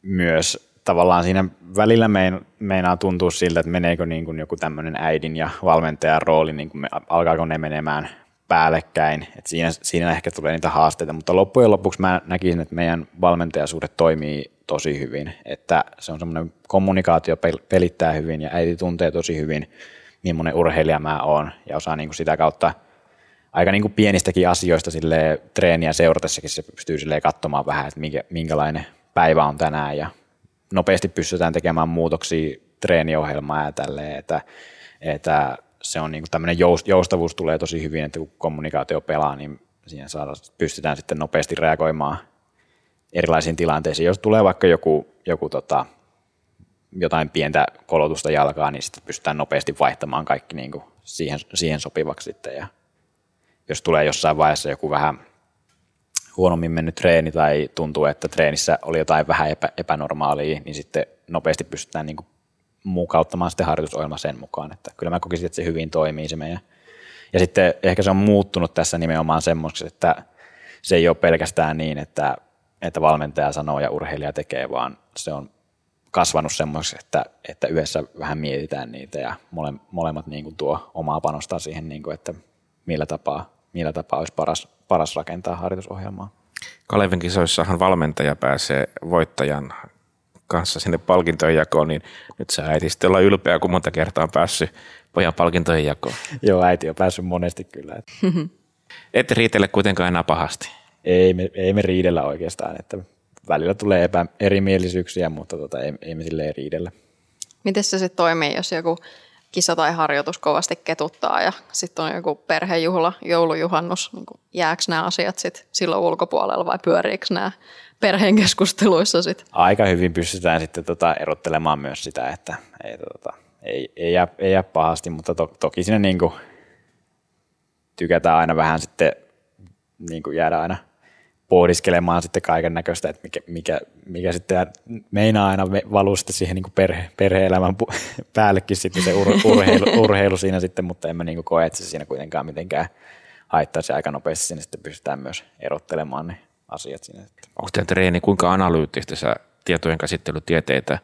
myös. Tavallaan siinä välillä mein, meinaa tuntua siltä, että meneekö niin kuin joku tämmöinen äidin ja valmentajan rooli, niin kuin me, alkaako ne menemään päällekkäin. Et siinä, siinä ehkä tulee niitä haasteita, mutta loppujen lopuksi mä näkisin, että meidän valmentajasuhde toimii tosi hyvin. Että se on semmoinen kommunikaatio pelittää hyvin ja äiti tuntee tosi hyvin, millainen urheilija mä oon ja osaa niin kuin sitä kautta – aika niin kuin pienistäkin asioista sille treeniä seuratessakin se pystyy sille katsomaan vähän, että minkä, minkälainen päivä on tänään ja nopeasti pystytään tekemään muutoksia treeniohjelmaa ja tälleen, että, että se on niin kuin tämmöinen joustavuus tulee tosi hyvin, että kun kommunikaatio pelaa, niin siinä saada, pystytään sitten nopeasti reagoimaan erilaisiin tilanteisiin. Jos tulee vaikka joku, joku tota, jotain pientä kolotusta jalkaa, niin sitten pystytään nopeasti vaihtamaan kaikki niin kuin siihen, siihen sopivaksi sitten ja jos tulee jossain vaiheessa joku vähän huonommin mennyt treeni tai tuntuu, että treenissä oli jotain vähän epä, epänormaalia, niin sitten nopeasti pystytään niin kuin mukauttamaan sitten harjoitusohjelma sen mukaan. Että kyllä mä kokisin, että se hyvin toimii se meidän. Ja sitten ehkä se on muuttunut tässä nimenomaan semmoiseksi, että se ei ole pelkästään niin, että, että valmentaja sanoo ja urheilija tekee, vaan se on kasvanut semmoiseksi, että, että yhdessä vähän mietitään niitä ja mole, molemmat niin kuin tuo omaa panostaa siihen, niin kuin, että millä tapaa millä tapaa olisi paras, paras rakentaa harjoitusohjelmaa. Kalevin kisoissahan valmentaja pääsee voittajan kanssa sinne palkintojen jakoon, niin nyt sä äiti sitten olla ylpeä, kun monta kertaa on päässyt pojan palkintojen jakoon. Joo, äiti on päässyt monesti kyllä. Ette riitele kuitenkaan enää pahasti. Ei me, ei me riidellä oikeastaan, että välillä tulee epä, erimielisyyksiä, mutta tota, ei, ei me silleen riidellä. Miten se sitten toimii, jos joku kisa tai harjoitus kovasti ketuttaa ja sitten on joku perhejuhla, joulujuhannus, niin jääkö nämä asiat sit silloin ulkopuolella vai pyöriikö nämä perheen keskusteluissa sitten? Aika hyvin pystytään sitten tota erottelemaan myös sitä, että ei, tota, ei, ei, jää, ei jää pahasti, mutta to, toki siinä niin kuin tykätään aina vähän sitten niin kuin jäädä aina pohdiskelemaan sitten kaiken näköistä, että mikä, mikä, mikä sitten meinaa aina valuu sitten siihen niin perhe, perhe-elämän päällekin sitten se ur, urheilu, urheilu, siinä sitten, mutta en mä niin koe, että se siinä kuitenkaan mitenkään haittaisi aika nopeasti sinne sitten pystytään myös erottelemaan ne asiat siinä. Onko teidän treeni kuinka analyyttistä sä tietojen käsittelytieteitä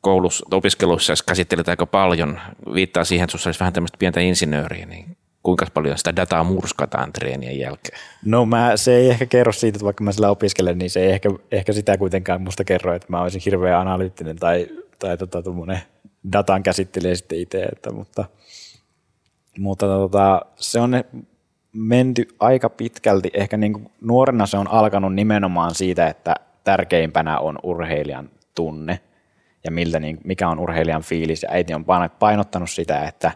koulussa, opiskelussa käsittelit aika paljon, viittaa siihen, että sinussa olisi vähän tämmöistä pientä insinööriä, niin kuinka paljon sitä dataa murskataan treenien jälkeen? No mä, se ei ehkä kerro siitä, että vaikka mä sillä opiskelen, niin se ei ehkä, ehkä sitä kuitenkaan musta kerro, että mä olisin hirveän analyyttinen tai, tai tota, datan käsittelijä sitten itse, että, mutta, mutta tota, se on menty aika pitkälti, ehkä niin kuin nuorena se on alkanut nimenomaan siitä, että tärkeimpänä on urheilijan tunne ja miltä, niin, mikä on urheilijan fiilis. Ja äiti on painottanut sitä, että,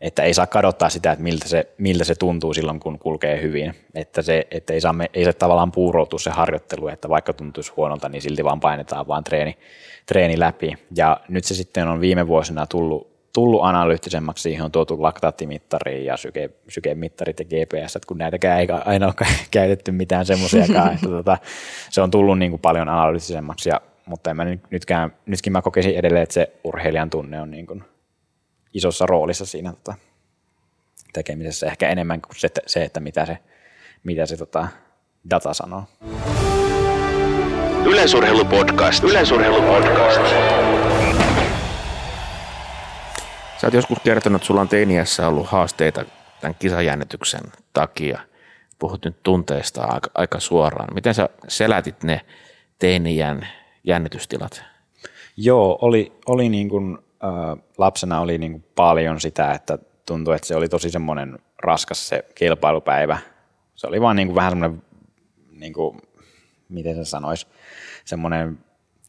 että ei saa kadottaa sitä, että miltä se, miltä se tuntuu silloin, kun kulkee hyvin. Että, se, että ei, saa, ei se tavallaan puuroutu se harjoittelu, että vaikka tuntuisi huonolta, niin silti vaan painetaan vaan treeni, treeni läpi. Ja nyt se sitten on viime vuosina tullut tullut analyyttisemmaksi, siihen on tuotu laktaattimittari ja syke, sykemittarit ja GPS, kun näitäkään ei aina ole käytetty mitään semmoisiakaan, että tota, se on tullut niin kuin paljon analyyttisemmaksi, ja, mutta en mä nytkään, nytkin mä kokisin edelleen, että se urheilijan tunne on niin kuin isossa roolissa siinä tota, tekemisessä, ehkä enemmän kuin se, se että mitä se, mitä se tota, data sanoo. Yleisurheilupodcast. Yleisurheilupodcast. Sä oot joskus kertonut, että sulla on teiniässä ollut haasteita tämän kisajännityksen takia. Puhut nyt tunteista aika, aika suoraan. Miten sä selätit ne teinijän jännitystilat? Joo, oli, oli niin kuin, lapsena oli niin kuin paljon sitä, että tuntui, että se oli tosi semmoinen raskas se kilpailupäivä. Se oli vaan niin kuin vähän semmoinen, niin kuin, miten se sanoisi, semmoinen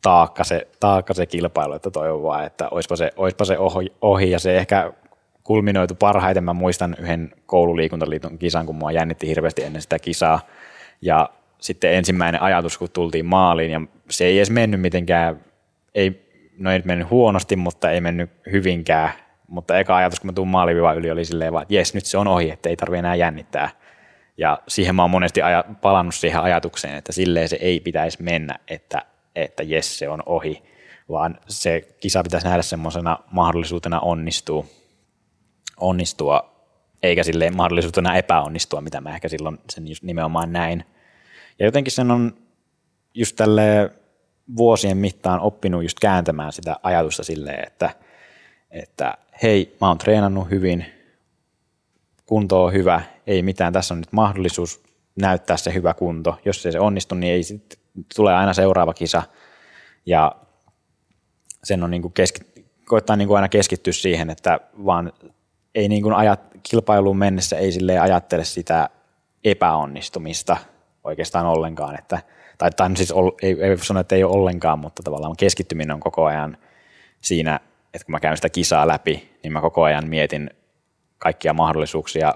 taakka se, taakka se kilpailu, että toivon vaan, että olisipa se, olisipa se ohi, ja se ehkä kulminoitu parhaiten. Mä muistan yhden koululiikuntaliiton kisan, kun mua jännitti hirveästi ennen sitä kisaa, ja sitten ensimmäinen ajatus, kun tultiin maaliin, ja se ei edes mennyt mitenkään, ei, no ei mennyt huonosti, mutta ei mennyt hyvinkään, mutta eka ajatus, kun mä tuun maalivivan yli, oli silleen vaan, että jes, nyt se on ohi, että ei tarvitse enää jännittää. Ja siihen mä oon monesti aja, palannut siihen ajatukseen, että silleen se ei pitäisi mennä, että että jes, se on ohi, vaan se kisa pitäisi nähdä semmoisena mahdollisuutena onnistua, onnistua eikä sille mahdollisuutena epäonnistua, mitä mä ehkä silloin sen nimenomaan näin. Ja jotenkin sen on just tälle vuosien mittaan oppinut just kääntämään sitä ajatusta silleen, että, että hei, mä oon treenannut hyvin, kunto on hyvä, ei mitään, tässä on nyt mahdollisuus näyttää se hyvä kunto. Jos ei se onnistu, niin ei sitten tulee aina seuraava kisa ja sen on niin kuin keski, koittaa niin kuin aina keskittyä siihen, että vaan ei niin kuin ajat, kilpailuun mennessä ei sille ajattele sitä epäonnistumista oikeastaan ollenkaan, että, tai, tai siis ei, ei sano, että ei ole ollenkaan, mutta tavallaan keskittyminen on koko ajan siinä, että kun mä käyn sitä kisaa läpi, niin mä koko ajan mietin kaikkia mahdollisuuksia,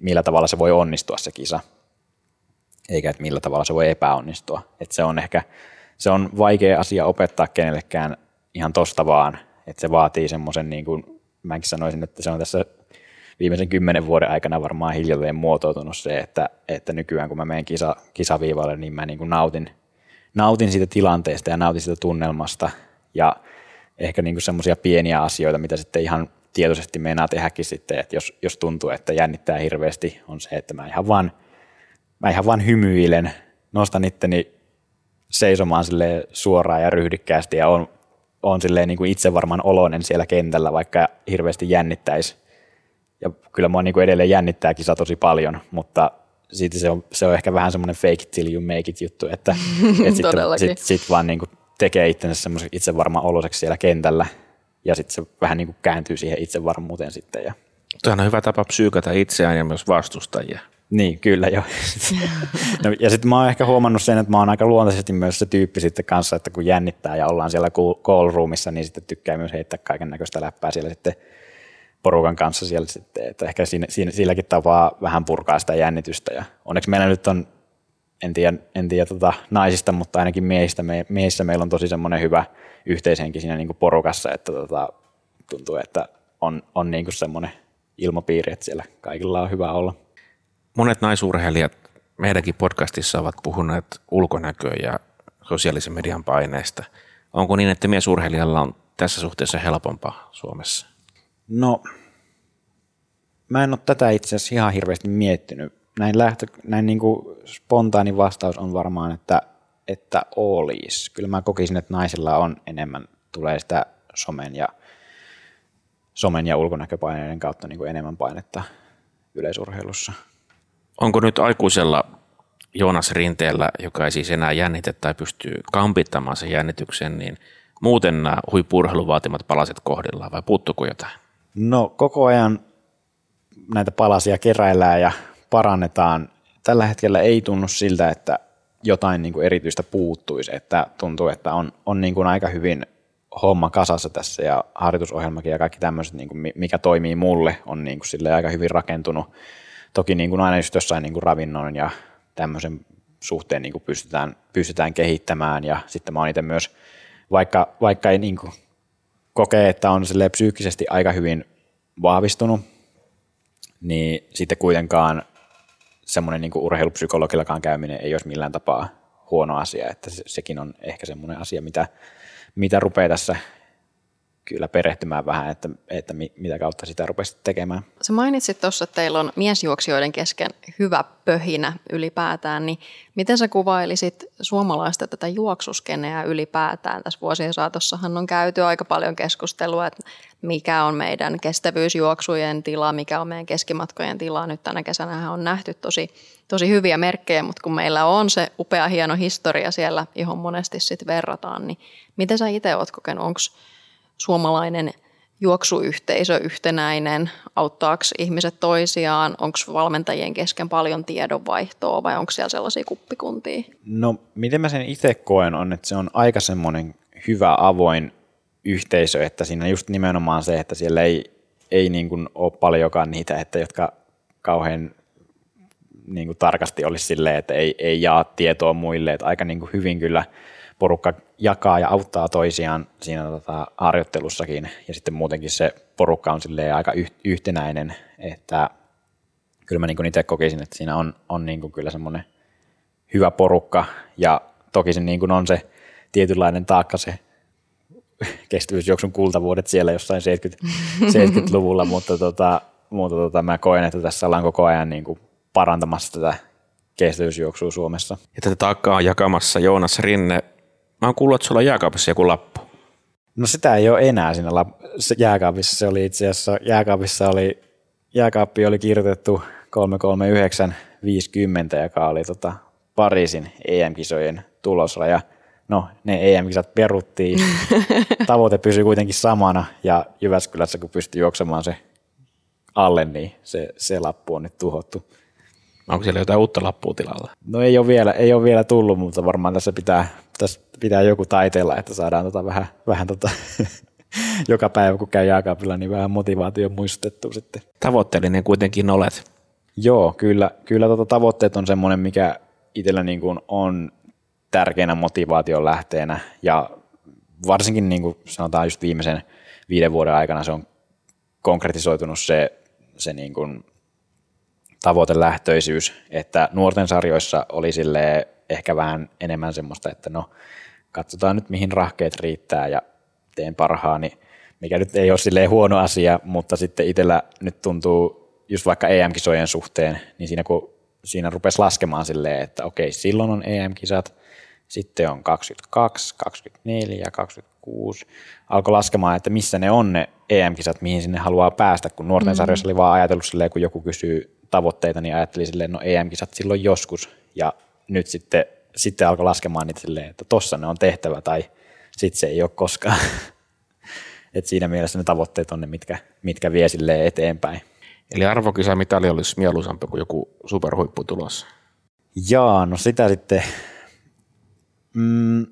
millä tavalla se voi onnistua se kisa eikä että millä tavalla se voi epäonnistua. Että se on ehkä se on vaikea asia opettaa kenellekään ihan tosta vaan, että se vaatii semmoisen, niin kuin mäkin sanoisin, että se on tässä viimeisen kymmenen vuoden aikana varmaan hiljalleen muotoutunut se, että, että nykyään kun mä menen kisa, kisaviivalle, niin mä niin kuin nautin, nautin siitä tilanteesta ja nautin siitä tunnelmasta ja ehkä niin semmoisia pieniä asioita, mitä sitten ihan tietoisesti meinaa tehdäkin sitten, että jos, jos tuntuu, että jännittää hirveästi, on se, että mä ihan vaan mä ihan vaan hymyilen, nostan itteni seisomaan sille suoraan ja ryhdikkäästi ja on, on silleen niin kuin itse varmaan oloinen siellä kentällä, vaikka hirveästi jännittäisi. Ja kyllä mua niin kuin edelleen jännittää kisa tosi paljon, mutta siitä se on, se on ehkä vähän semmoinen fake it till you make it juttu, että, että sitten sit, sit vaan niin kuin tekee itsensä semmoisen itsevarman oloiseksi siellä kentällä ja sitten se vähän niin kuin kääntyy siihen itsevarmuuteen sitten. Ja. Tämä on hyvä tapa psyykata itseään ja myös vastustajia. Niin, kyllä jo. no, ja sitten mä oon ehkä huomannut sen, että mä oon aika luontaisesti myös se tyyppi sitten kanssa, että kun jännittää ja ollaan siellä call roomissa, niin sitten tykkää myös heittää kaiken näköistä läppää siellä sitten porukan kanssa siellä sitten, että ehkä siinä, siinä, silläkin tapaa vähän purkaa sitä jännitystä ja onneksi meillä nyt on, en tiedä, en tiedä tota, naisista, mutta ainakin miehistä, me, miehissä meillä on tosi semmoinen hyvä yhteishenki siinä niin kuin porukassa, että tota, tuntuu, että on, on niin kuin semmoinen ilmapiiri, että siellä kaikilla on hyvä olla monet naisurheilijat meidänkin podcastissa ovat puhuneet ulkonäköä ja sosiaalisen median paineista. Onko niin, että miesurheilijalla on tässä suhteessa helpompaa Suomessa? No, mä en ole tätä itse asiassa ihan hirveästi miettinyt. Näin, lähtö, näin niin kuin spontaani vastaus on varmaan, että, että olisi. Kyllä mä kokisin, että naisilla on enemmän, tulee sitä somen ja, somen ja ulkonäköpaineiden kautta niin kuin enemmän painetta yleisurheilussa. Onko nyt aikuisella Joonas Rinteellä, joka ei siis enää jännitä tai pystyy kampittamaan sen jännityksen, niin muuten nämä huippurheilun palaset kohdillaan vai puuttuuko jotain? No koko ajan näitä palasia keräillään ja parannetaan. Tällä hetkellä ei tunnu siltä, että jotain niin kuin erityistä puuttuisi, että tuntuu, että on, on niin kuin aika hyvin homma kasassa tässä ja harjoitusohjelmakin ja kaikki tämmöiset, niin kuin mikä toimii mulle, on niin kuin aika hyvin rakentunut. Toki niin kuin aina just jossain niin kuin ravinnon ja tämmöisen suhteen niin kuin pystytään, pystytään kehittämään ja sitten mä oon itse myös, vaikka, vaikka ei niin kuin kokee, että on psyykkisesti aika hyvin vahvistunut, niin sitten kuitenkaan semmoinen niin kuin urheilupsykologillakaan käyminen ei olisi millään tapaa huono asia, että sekin on ehkä semmoinen asia, mitä, mitä rupeaa tässä kyllä perehtymään vähän, että, että mitä kautta sitä rupesi tekemään. Sä mainitsit tuossa, että teillä on miesjuoksijoiden kesken hyvä pöhinä ylipäätään, niin miten sä kuvailisit suomalaista tätä juoksuskeneä ylipäätään? Tässä vuosien saatossahan on käyty aika paljon keskustelua, että mikä on meidän kestävyysjuoksujen tila, mikä on meidän keskimatkojen tila. Nyt tänä kesänä on nähty tosi, tosi hyviä merkkejä, mutta kun meillä on se upea hieno historia siellä, johon monesti sitten verrataan, niin miten sä itse oot kokenut, onko suomalainen juoksuyhteisö yhtenäinen, auttaako ihmiset toisiaan, onko valmentajien kesken paljon tiedonvaihtoa vai onko siellä sellaisia kuppikuntia? No miten mä sen itse koen on, että se on aika semmoinen hyvä avoin yhteisö, että siinä just nimenomaan se, että siellä ei, ei niin kuin ole paljonkaan niitä, että jotka kauhean niin kuin tarkasti olisi silleen, että ei, ei jaa tietoa muille, että aika niin kuin hyvin kyllä – porukka jakaa ja auttaa toisiaan siinä tota, harjoittelussakin. Ja sitten muutenkin se porukka on aika yhtenäinen, että kyllä mä niin itse kokisin, että siinä on, on niin kyllä semmoinen hyvä porukka. Ja toki se niin on se tietynlainen taakka se kestävyysjuoksun kultavuodet siellä jossain 70, 70-luvulla, mutta, tota, mutta tota, mä koen, että tässä ollaan koko ajan niin kuin parantamassa tätä kestävyysjuoksua Suomessa. Ja tätä taakkaa on jakamassa Joonas Rinne, Mä oon kuullut, että sulla on jääkaapissa joku lappu. No sitä ei ole enää siinä lap- jääkaapissa. Se oli itse asiassa, jääkaapissa oli, jääkaappi oli kirjoitettu 33950, joka oli tota Pariisin EM-kisojen tulosraja. No, ne EM-kisat peruttiin. Tavoite pysyi kuitenkin samana ja Jyväskylässä, kun pystyi juoksemaan se alle, niin se, se lappu on nyt tuhottu. Onko siellä jotain uutta lappua tilalla? No ei ole vielä, ei ole vielä tullut, mutta varmaan tässä pitää, tässä pitää joku taiteella, että saadaan tota vähän, vähän tota, joka päivä kun käy jääkaapilla, niin vähän motivaatio muistettu sitten. Tavoitteellinen kuitenkin olet. Joo, kyllä, kyllä tota tavoitteet on semmoinen, mikä itsellä niin kuin on tärkeänä motivaation lähteenä ja varsinkin niin kuin sanotaan just viimeisen viiden vuoden aikana se on konkretisoitunut se, se niin kuin tavoitelähtöisyys, että nuorten sarjoissa oli sille ehkä vähän enemmän semmoista, että no katsotaan nyt mihin rahkeet riittää ja teen parhaani, mikä nyt ei ole silleen huono asia, mutta sitten itsellä nyt tuntuu just vaikka EM-kisojen suhteen, niin siinä kun siinä rupesi laskemaan silleen, että okei, silloin on EM-kisat, sitten on 22, 24, 26. Alkoi laskemaan, että missä ne on ne EM-kisat, mihin sinne haluaa päästä, kun nuorten mm-hmm. sarjoissa oli vaan ajatellut silleen, kun joku kysyy tavoitteita, niin ajattelin silleen, no EM-kisat silloin joskus, ja nyt sitten, sitten alkoi laskemaan niitä silleen, että tossa ne on tehtävä, tai sitten se ei ole koskaan. Et siinä mielessä ne tavoitteet on ne, mitkä, mitkä vie silleen eteenpäin. Eli mitali olisi mieluisampi kuin joku superhuippu tulossa. Jaa, no sitä sitten, mm,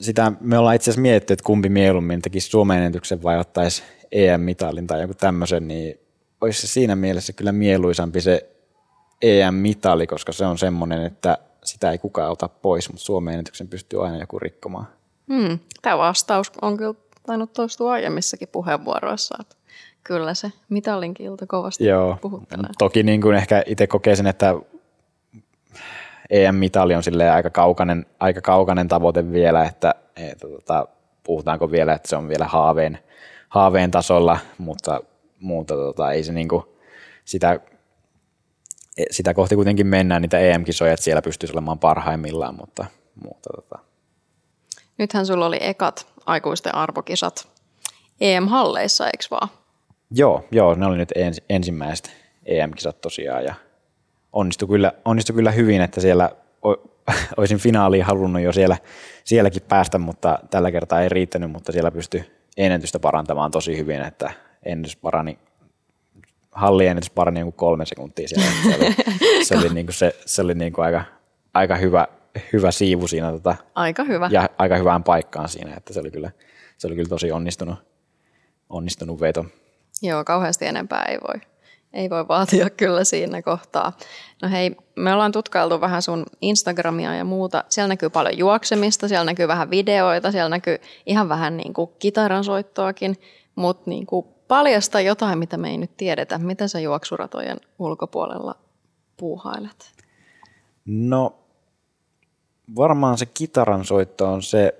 sitä me ollaan itse asiassa mietitty, että kumpi mieluummin tekisi Suomen ennätyksen vai ottaisi EM-mitalin tai joku tämmöisen, niin olisi se siinä mielessä kyllä mieluisampi se EM-mitali, koska se on semmoinen, että sitä ei kukaan ota pois, mutta Suomen ennätyksen pystyy aina joku rikkomaan. Hmm. Tämä vastaus on kyllä tainnut toistua aiemmissakin puheenvuoroissa, että kyllä se mitalin kilta kovasti Joo. puhuttelee. Toki niin kuin ehkä itse kokeisin, että EM-mitali on aika kaukainen, aika kaukainen tavoite vielä, että, että tota, puhutaanko vielä, että se on vielä haaveen, haaveen tasolla, mutta mutta tota, ei se niinku sitä, sitä kohti kuitenkin mennään niitä EM-kisoja, että siellä pystyisi olemaan parhaimmillaan, mutta, mutta tota. Nythän sulla oli ekat aikuisten arvokisat EM-halleissa, eikö vaan? Joo, joo, ne oli nyt ens, ensimmäiset EM-kisat tosiaan ja onnistui kyllä, onnistui kyllä hyvin, että siellä olisin finaaliin halunnut jo siellä, sielläkin päästä, mutta tällä kertaa ei riittänyt, mutta siellä pystyi ennätystä parantamaan tosi hyvin, että ennätys parani, halliennätys parani kuin kolme sekuntia siellä. Se oli, se oli, niin kuin se, se oli niin kuin aika, aika hyvä, hyvä siivu siinä. Tota, aika hyvä. Ja aika hyvään paikkaan siinä, että se oli kyllä, se oli kyllä tosi onnistunut, onnistunut veto. Joo, kauheasti enempää ei voi, ei voi vaatia kyllä siinä kohtaa. No hei, me ollaan tutkailtu vähän sun Instagramia ja muuta. Siellä näkyy paljon juoksemista, siellä näkyy vähän videoita, siellä näkyy ihan vähän niin kuin kitaransoittoakin, mutta niin kuin paljasta jotain, mitä me ei nyt tiedetä. Mitä sä juoksuratojen ulkopuolella puuhailet? No varmaan se kitaransoitto on se,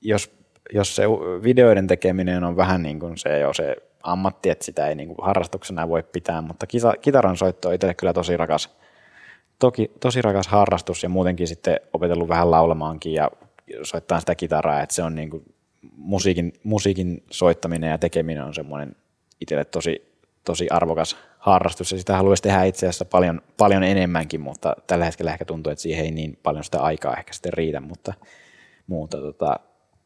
jos, jos se videoiden tekeminen on vähän niin kuin se jo se ammatti, että sitä ei niin kuin harrastuksena voi pitää, mutta kitaran soitto on itselle kyllä tosi rakas, toki, tosi rakas harrastus ja muutenkin sitten opetellut vähän laulamaankin ja soittaa sitä kitaraa, että se on niin kuin musiikin, musiikin soittaminen ja tekeminen on semmoinen itselle tosi, tosi arvokas harrastus ja sitä haluaisi tehdä itse asiassa paljon, paljon enemmänkin, mutta tällä hetkellä ehkä tuntuu, että siihen ei niin paljon sitä aikaa ehkä sitten riitä, mutta, mutta tota,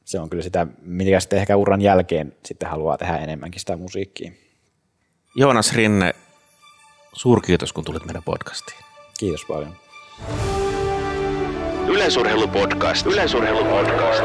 se on kyllä sitä, mitä sitten ehkä uran jälkeen sitten haluaa tehdä enemmänkin sitä musiikkia. Joonas Rinne, suurkiitos kun tulit meidän podcastiin. Kiitos paljon. Yleisurheilupodcast. Yleisurheilupodcast.